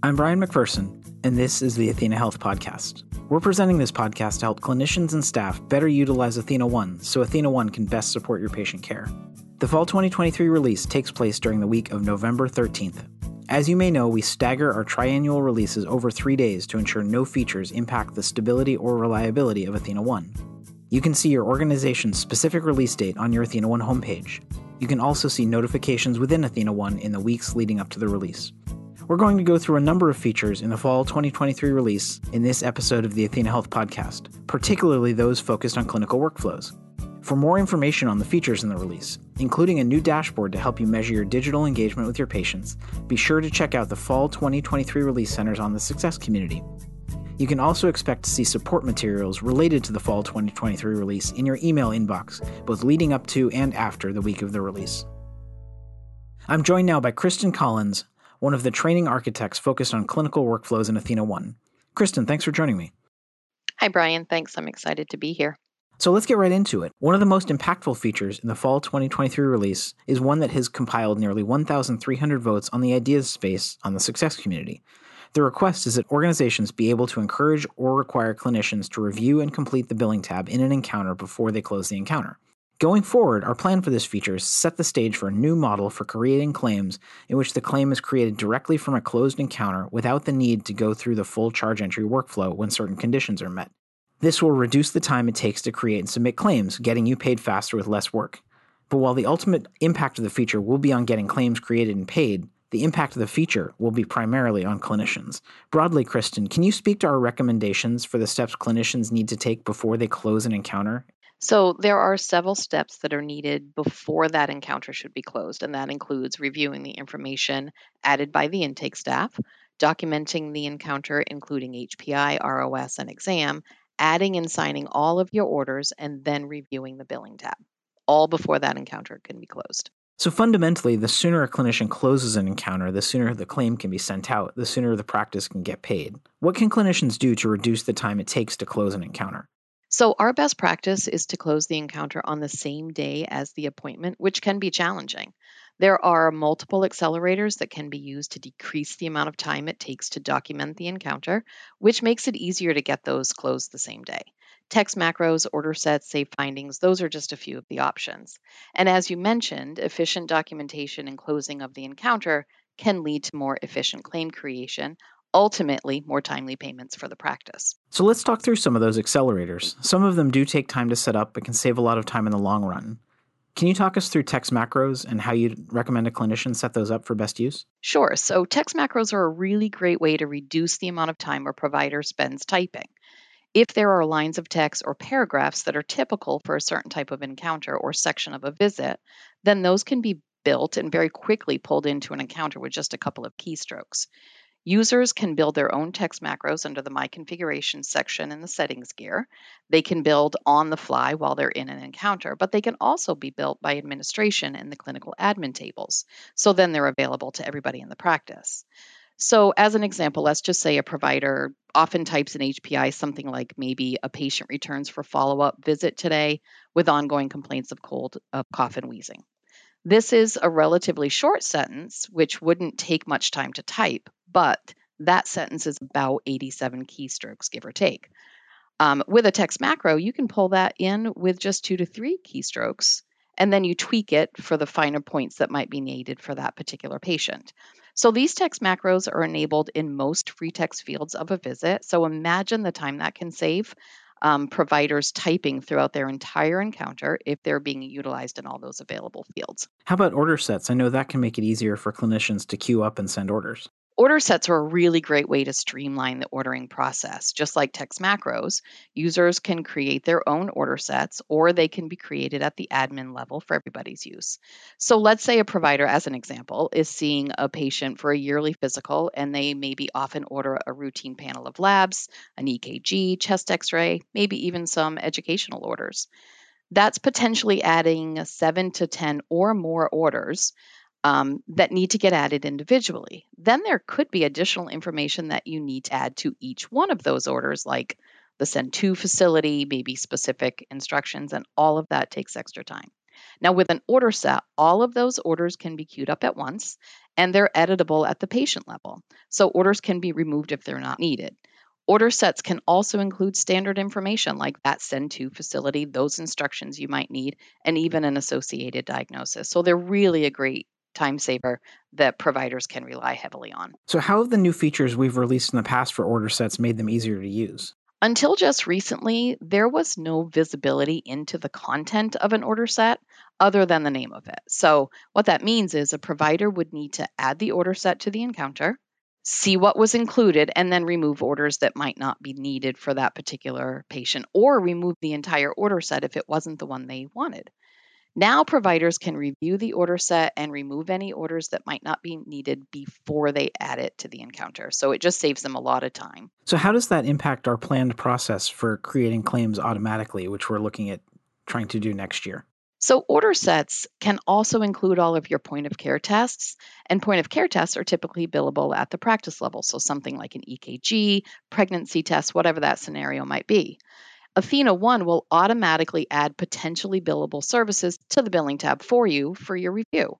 I'm Brian McPherson, and this is the Athena Health Podcast. We're presenting this podcast to help clinicians and staff better utilize Athena One so Athena One can best support your patient care. The fall 2023 release takes place during the week of November 13th. As you may know, we stagger our triannual releases over three days to ensure no features impact the stability or reliability of Athena One. You can see your organization's specific release date on your Athena One homepage. You can also see notifications within Athena One in the weeks leading up to the release. We're going to go through a number of features in the fall 2023 release in this episode of the Athena Health Podcast, particularly those focused on clinical workflows. For more information on the features in the release, including a new dashboard to help you measure your digital engagement with your patients, be sure to check out the fall 2023 release centers on the Success community. You can also expect to see support materials related to the fall 2023 release in your email inbox, both leading up to and after the week of the release. I'm joined now by Kristen Collins, one of the training architects focused on clinical workflows in Athena 1. Kristen, thanks for joining me. Hi, Brian. Thanks. I'm excited to be here. So let's get right into it. One of the most impactful features in the fall 2023 release is one that has compiled nearly 1,300 votes on the ideas space on the success community. The request is that organizations be able to encourage or require clinicians to review and complete the billing tab in an encounter before they close the encounter. Going forward, our plan for this feature is to set the stage for a new model for creating claims in which the claim is created directly from a closed encounter without the need to go through the full charge entry workflow when certain conditions are met. This will reduce the time it takes to create and submit claims, getting you paid faster with less work. But while the ultimate impact of the feature will be on getting claims created and paid, the impact of the feature will be primarily on clinicians. Broadly, Kristen, can you speak to our recommendations for the steps clinicians need to take before they close an encounter so, there are several steps that are needed before that encounter should be closed, and that includes reviewing the information added by the intake staff, documenting the encounter, including HPI, ROS, and exam, adding and signing all of your orders, and then reviewing the billing tab, all before that encounter can be closed. So fundamentally, the sooner a clinician closes an encounter, the sooner the claim can be sent out, the sooner the practice can get paid. What can clinicians do to reduce the time it takes to close an encounter? So, our best practice is to close the encounter on the same day as the appointment, which can be challenging. There are multiple accelerators that can be used to decrease the amount of time it takes to document the encounter, which makes it easier to get those closed the same day. Text macros, order sets, save findings, those are just a few of the options. And as you mentioned, efficient documentation and closing of the encounter can lead to more efficient claim creation ultimately more timely payments for the practice. So let's talk through some of those accelerators. Some of them do take time to set up, but can save a lot of time in the long run. Can you talk us through text macros and how you'd recommend a clinician set those up for best use? Sure. So, text macros are a really great way to reduce the amount of time a provider spends typing. If there are lines of text or paragraphs that are typical for a certain type of encounter or section of a visit, then those can be built and very quickly pulled into an encounter with just a couple of keystrokes. Users can build their own text macros under the My Configuration section in the Settings gear. They can build on the fly while they're in an encounter, but they can also be built by administration in the clinical admin tables. So then they're available to everybody in the practice. So, as an example, let's just say a provider often types in HPI something like maybe a patient returns for follow up visit today with ongoing complaints of cold, of cough, and wheezing. This is a relatively short sentence, which wouldn't take much time to type, but that sentence is about 87 keystrokes, give or take. Um, with a text macro, you can pull that in with just two to three keystrokes, and then you tweak it for the finer points that might be needed for that particular patient. So these text macros are enabled in most free text fields of a visit. So imagine the time that can save um, providers typing throughout their entire encounter if they're being utilized in all those available fields. How about order sets? I know that can make it easier for clinicians to queue up and send orders. Order sets are a really great way to streamline the ordering process. Just like text macros, users can create their own order sets or they can be created at the admin level for everybody's use. So, let's say a provider, as an example, is seeing a patient for a yearly physical and they maybe often order a routine panel of labs, an EKG, chest x ray, maybe even some educational orders. That's potentially adding seven to 10 or more orders um, that need to get added individually. Then there could be additional information that you need to add to each one of those orders, like the send to facility, maybe specific instructions, and all of that takes extra time. Now, with an order set, all of those orders can be queued up at once and they're editable at the patient level. So, orders can be removed if they're not needed. Order sets can also include standard information like that send to facility, those instructions you might need, and even an associated diagnosis. So they're really a great time saver that providers can rely heavily on. So, how have the new features we've released in the past for order sets made them easier to use? Until just recently, there was no visibility into the content of an order set other than the name of it. So, what that means is a provider would need to add the order set to the encounter, see what was included, and then remove orders that might not be needed for that particular patient, or remove the entire order set if it wasn't the one they wanted. Now, providers can review the order set and remove any orders that might not be needed before they add it to the encounter. So it just saves them a lot of time. So, how does that impact our planned process for creating claims automatically, which we're looking at trying to do next year? So, order sets can also include all of your point of care tests, and point of care tests are typically billable at the practice level. So, something like an EKG, pregnancy test, whatever that scenario might be. Athena One will automatically add potentially billable services to the billing tab for you for your review.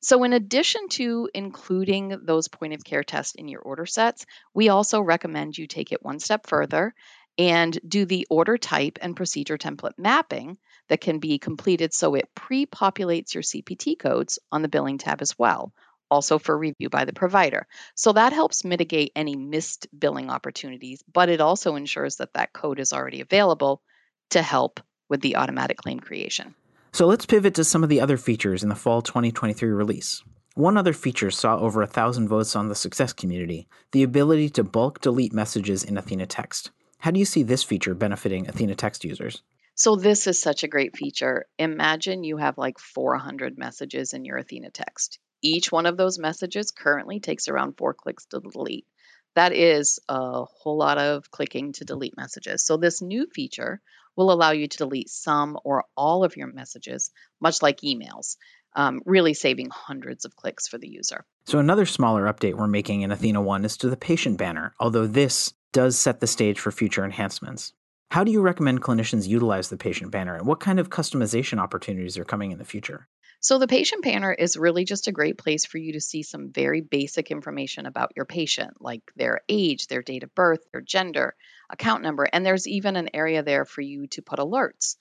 So, in addition to including those point of care tests in your order sets, we also recommend you take it one step further and do the order type and procedure template mapping that can be completed so it pre populates your CPT codes on the billing tab as well also for review by the provider. So that helps mitigate any missed billing opportunities, but it also ensures that that code is already available to help with the automatic claim creation. So let's pivot to some of the other features in the fall 2023 release. One other feature saw over a thousand votes on the success community the ability to bulk delete messages in Athena Text. How do you see this feature benefiting Athena Text users? So, this is such a great feature. Imagine you have like 400 messages in your Athena Text. Each one of those messages currently takes around four clicks to delete. That is a whole lot of clicking to delete messages. So, this new feature will allow you to delete some or all of your messages, much like emails, um, really saving hundreds of clicks for the user. So, another smaller update we're making in Athena 1 is to the patient banner, although this does set the stage for future enhancements. How do you recommend clinicians utilize the patient banner, and what kind of customization opportunities are coming in the future? So, the patient banner is really just a great place for you to see some very basic information about your patient, like their age, their date of birth, their gender, account number, and there's even an area there for you to put alerts.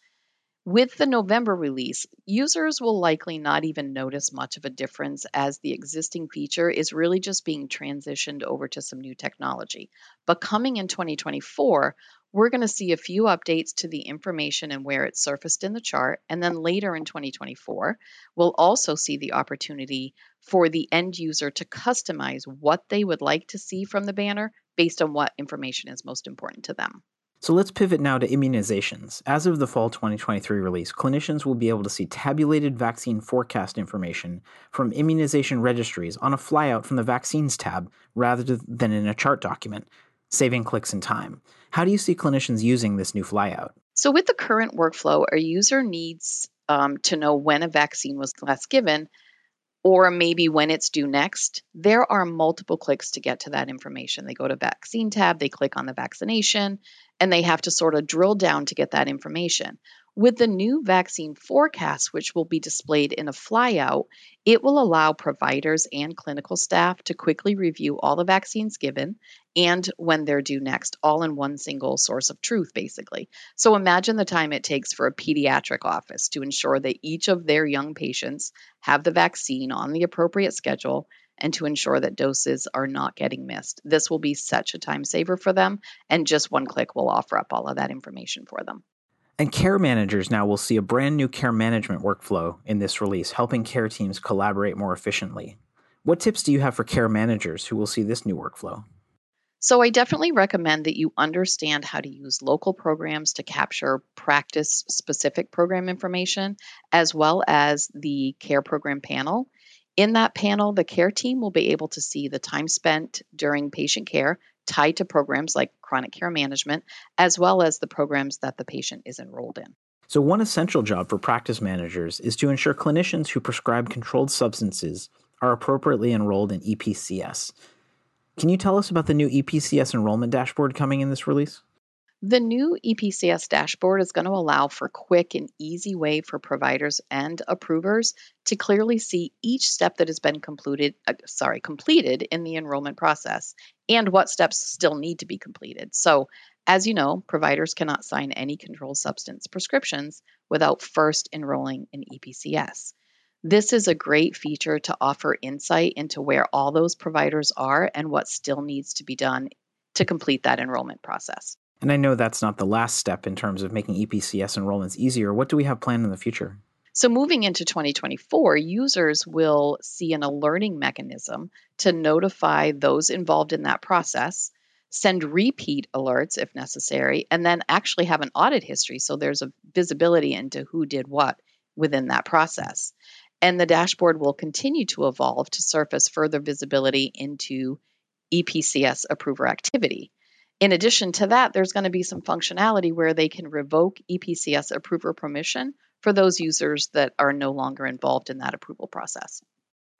With the November release, users will likely not even notice much of a difference as the existing feature is really just being transitioned over to some new technology. But coming in 2024, we're going to see a few updates to the information and where it's surfaced in the chart. And then later in 2024, we'll also see the opportunity for the end user to customize what they would like to see from the banner based on what information is most important to them. So let's pivot now to immunizations. As of the fall 2023 release, clinicians will be able to see tabulated vaccine forecast information from immunization registries on a flyout from the vaccines tab rather than in a chart document, saving clicks and time. How do you see clinicians using this new flyout? So, with the current workflow, a user needs um, to know when a vaccine was last given or maybe when it's due next. There are multiple clicks to get to that information. They go to vaccine tab, they click on the vaccination, and they have to sort of drill down to get that information. With the new vaccine forecast, which will be displayed in a flyout, it will allow providers and clinical staff to quickly review all the vaccines given and when they're due next, all in one single source of truth, basically. So imagine the time it takes for a pediatric office to ensure that each of their young patients have the vaccine on the appropriate schedule and to ensure that doses are not getting missed. This will be such a time saver for them, and just one click will offer up all of that information for them. And care managers now will see a brand new care management workflow in this release, helping care teams collaborate more efficiently. What tips do you have for care managers who will see this new workflow? So, I definitely recommend that you understand how to use local programs to capture practice specific program information, as well as the care program panel. In that panel, the care team will be able to see the time spent during patient care tied to programs like chronic care management, as well as the programs that the patient is enrolled in. So, one essential job for practice managers is to ensure clinicians who prescribe controlled substances are appropriately enrolled in EPCS. Can you tell us about the new EPCS enrollment dashboard coming in this release? The new EPCS dashboard is going to allow for quick and easy way for providers and approvers to clearly see each step that has been completed uh, sorry, completed in the enrollment process and what steps still need to be completed. So, as you know, providers cannot sign any controlled substance prescriptions without first enrolling in EPCS. This is a great feature to offer insight into where all those providers are and what still needs to be done to complete that enrollment process. And I know that's not the last step in terms of making EPCS enrollments easier. What do we have planned in the future? So, moving into 2024, users will see an alerting mechanism to notify those involved in that process, send repeat alerts if necessary, and then actually have an audit history so there's a visibility into who did what within that process. And the dashboard will continue to evolve to surface further visibility into EPCS approver activity. In addition to that, there's going to be some functionality where they can revoke EPCS approver permission for those users that are no longer involved in that approval process.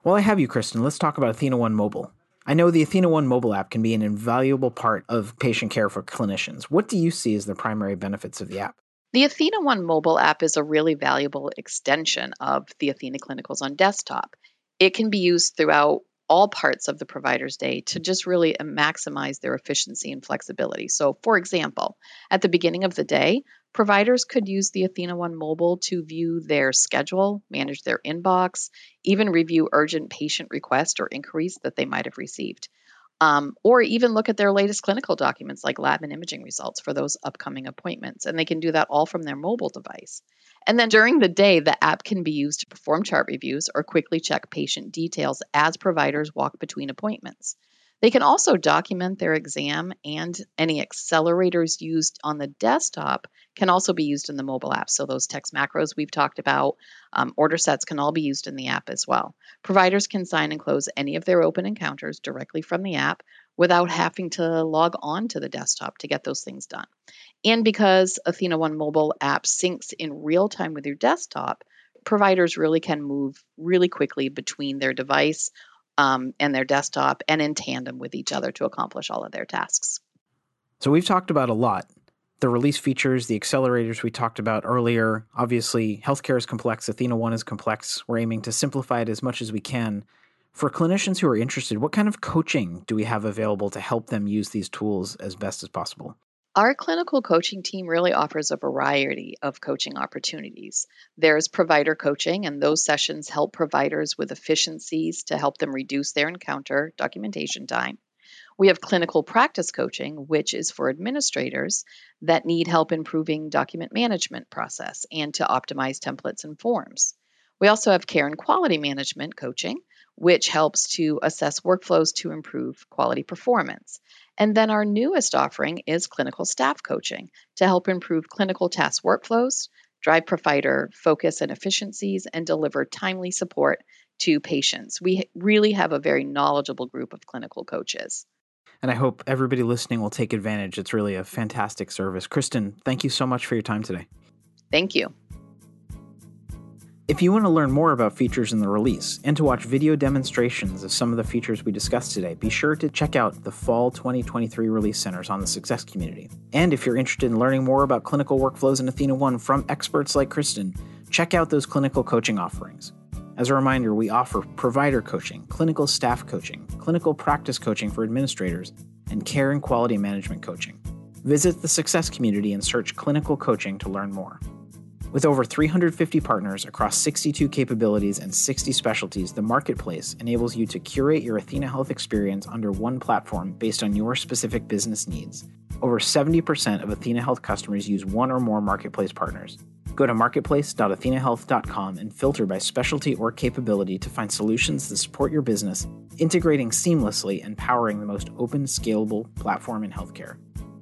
While I have you, Kristen, let's talk about Athena One Mobile. I know the Athena One mobile app can be an invaluable part of patient care for clinicians. What do you see as the primary benefits of the app? The Athena One mobile app is a really valuable extension of the Athena Clinicals on desktop. It can be used throughout all parts of the provider's day to just really uh, maximize their efficiency and flexibility. So, for example, at the beginning of the day, providers could use the Athena One mobile to view their schedule, manage their inbox, even review urgent patient requests or inquiries that they might have received. Um, or even look at their latest clinical documents like lab and imaging results for those upcoming appointments. And they can do that all from their mobile device. And then during the day, the app can be used to perform chart reviews or quickly check patient details as providers walk between appointments. They can also document their exam, and any accelerators used on the desktop can also be used in the mobile app. So, those text macros we've talked about, um, order sets can all be used in the app as well. Providers can sign and close any of their open encounters directly from the app without having to log on to the desktop to get those things done. And because Athena One mobile app syncs in real time with your desktop, providers really can move really quickly between their device um, and their desktop and in tandem with each other to accomplish all of their tasks. So we've talked about a lot. The release features, the accelerators we talked about earlier. Obviously, healthcare is complex. Athena One is complex. We're aiming to simplify it as much as we can. For clinicians who are interested, what kind of coaching do we have available to help them use these tools as best as possible? Our clinical coaching team really offers a variety of coaching opportunities. There's provider coaching, and those sessions help providers with efficiencies to help them reduce their encounter documentation time. We have clinical practice coaching, which is for administrators that need help improving document management process and to optimize templates and forms. We also have care and quality management coaching, which helps to assess workflows to improve quality performance. And then our newest offering is clinical staff coaching to help improve clinical task workflows, drive provider focus and efficiencies, and deliver timely support to patients. We really have a very knowledgeable group of clinical coaches. And I hope everybody listening will take advantage. It's really a fantastic service. Kristen, thank you so much for your time today. Thank you. If you want to learn more about features in the release and to watch video demonstrations of some of the features we discussed today, be sure to check out the Fall 2023 release centers on the Success community. And if you're interested in learning more about clinical workflows in Athena One from experts like Kristen, check out those clinical coaching offerings. As a reminder, we offer provider coaching, clinical staff coaching, clinical practice coaching for administrators, and care and quality management coaching. Visit the Success community and search clinical coaching to learn more. With over 350 partners across 62 capabilities and 60 specialties, the marketplace enables you to curate your Athena Health experience under one platform based on your specific business needs. Over 70% of Athena Health customers use one or more marketplace partners. Go to marketplace.athenahealth.com and filter by specialty or capability to find solutions that support your business, integrating seamlessly and powering the most open, scalable platform in healthcare.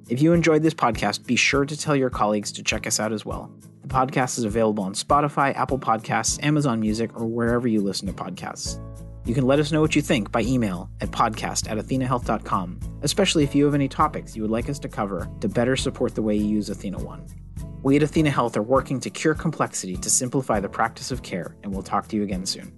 If you enjoyed this podcast, be sure to tell your colleagues to check us out as well. The podcast is available on Spotify, Apple Podcasts, Amazon Music, or wherever you listen to podcasts. You can let us know what you think by email at podcast at athenahealth.com, especially if you have any topics you would like us to cover to better support the way you use Athena One. We at Athena Health are working to cure complexity to simplify the practice of care, and we'll talk to you again soon.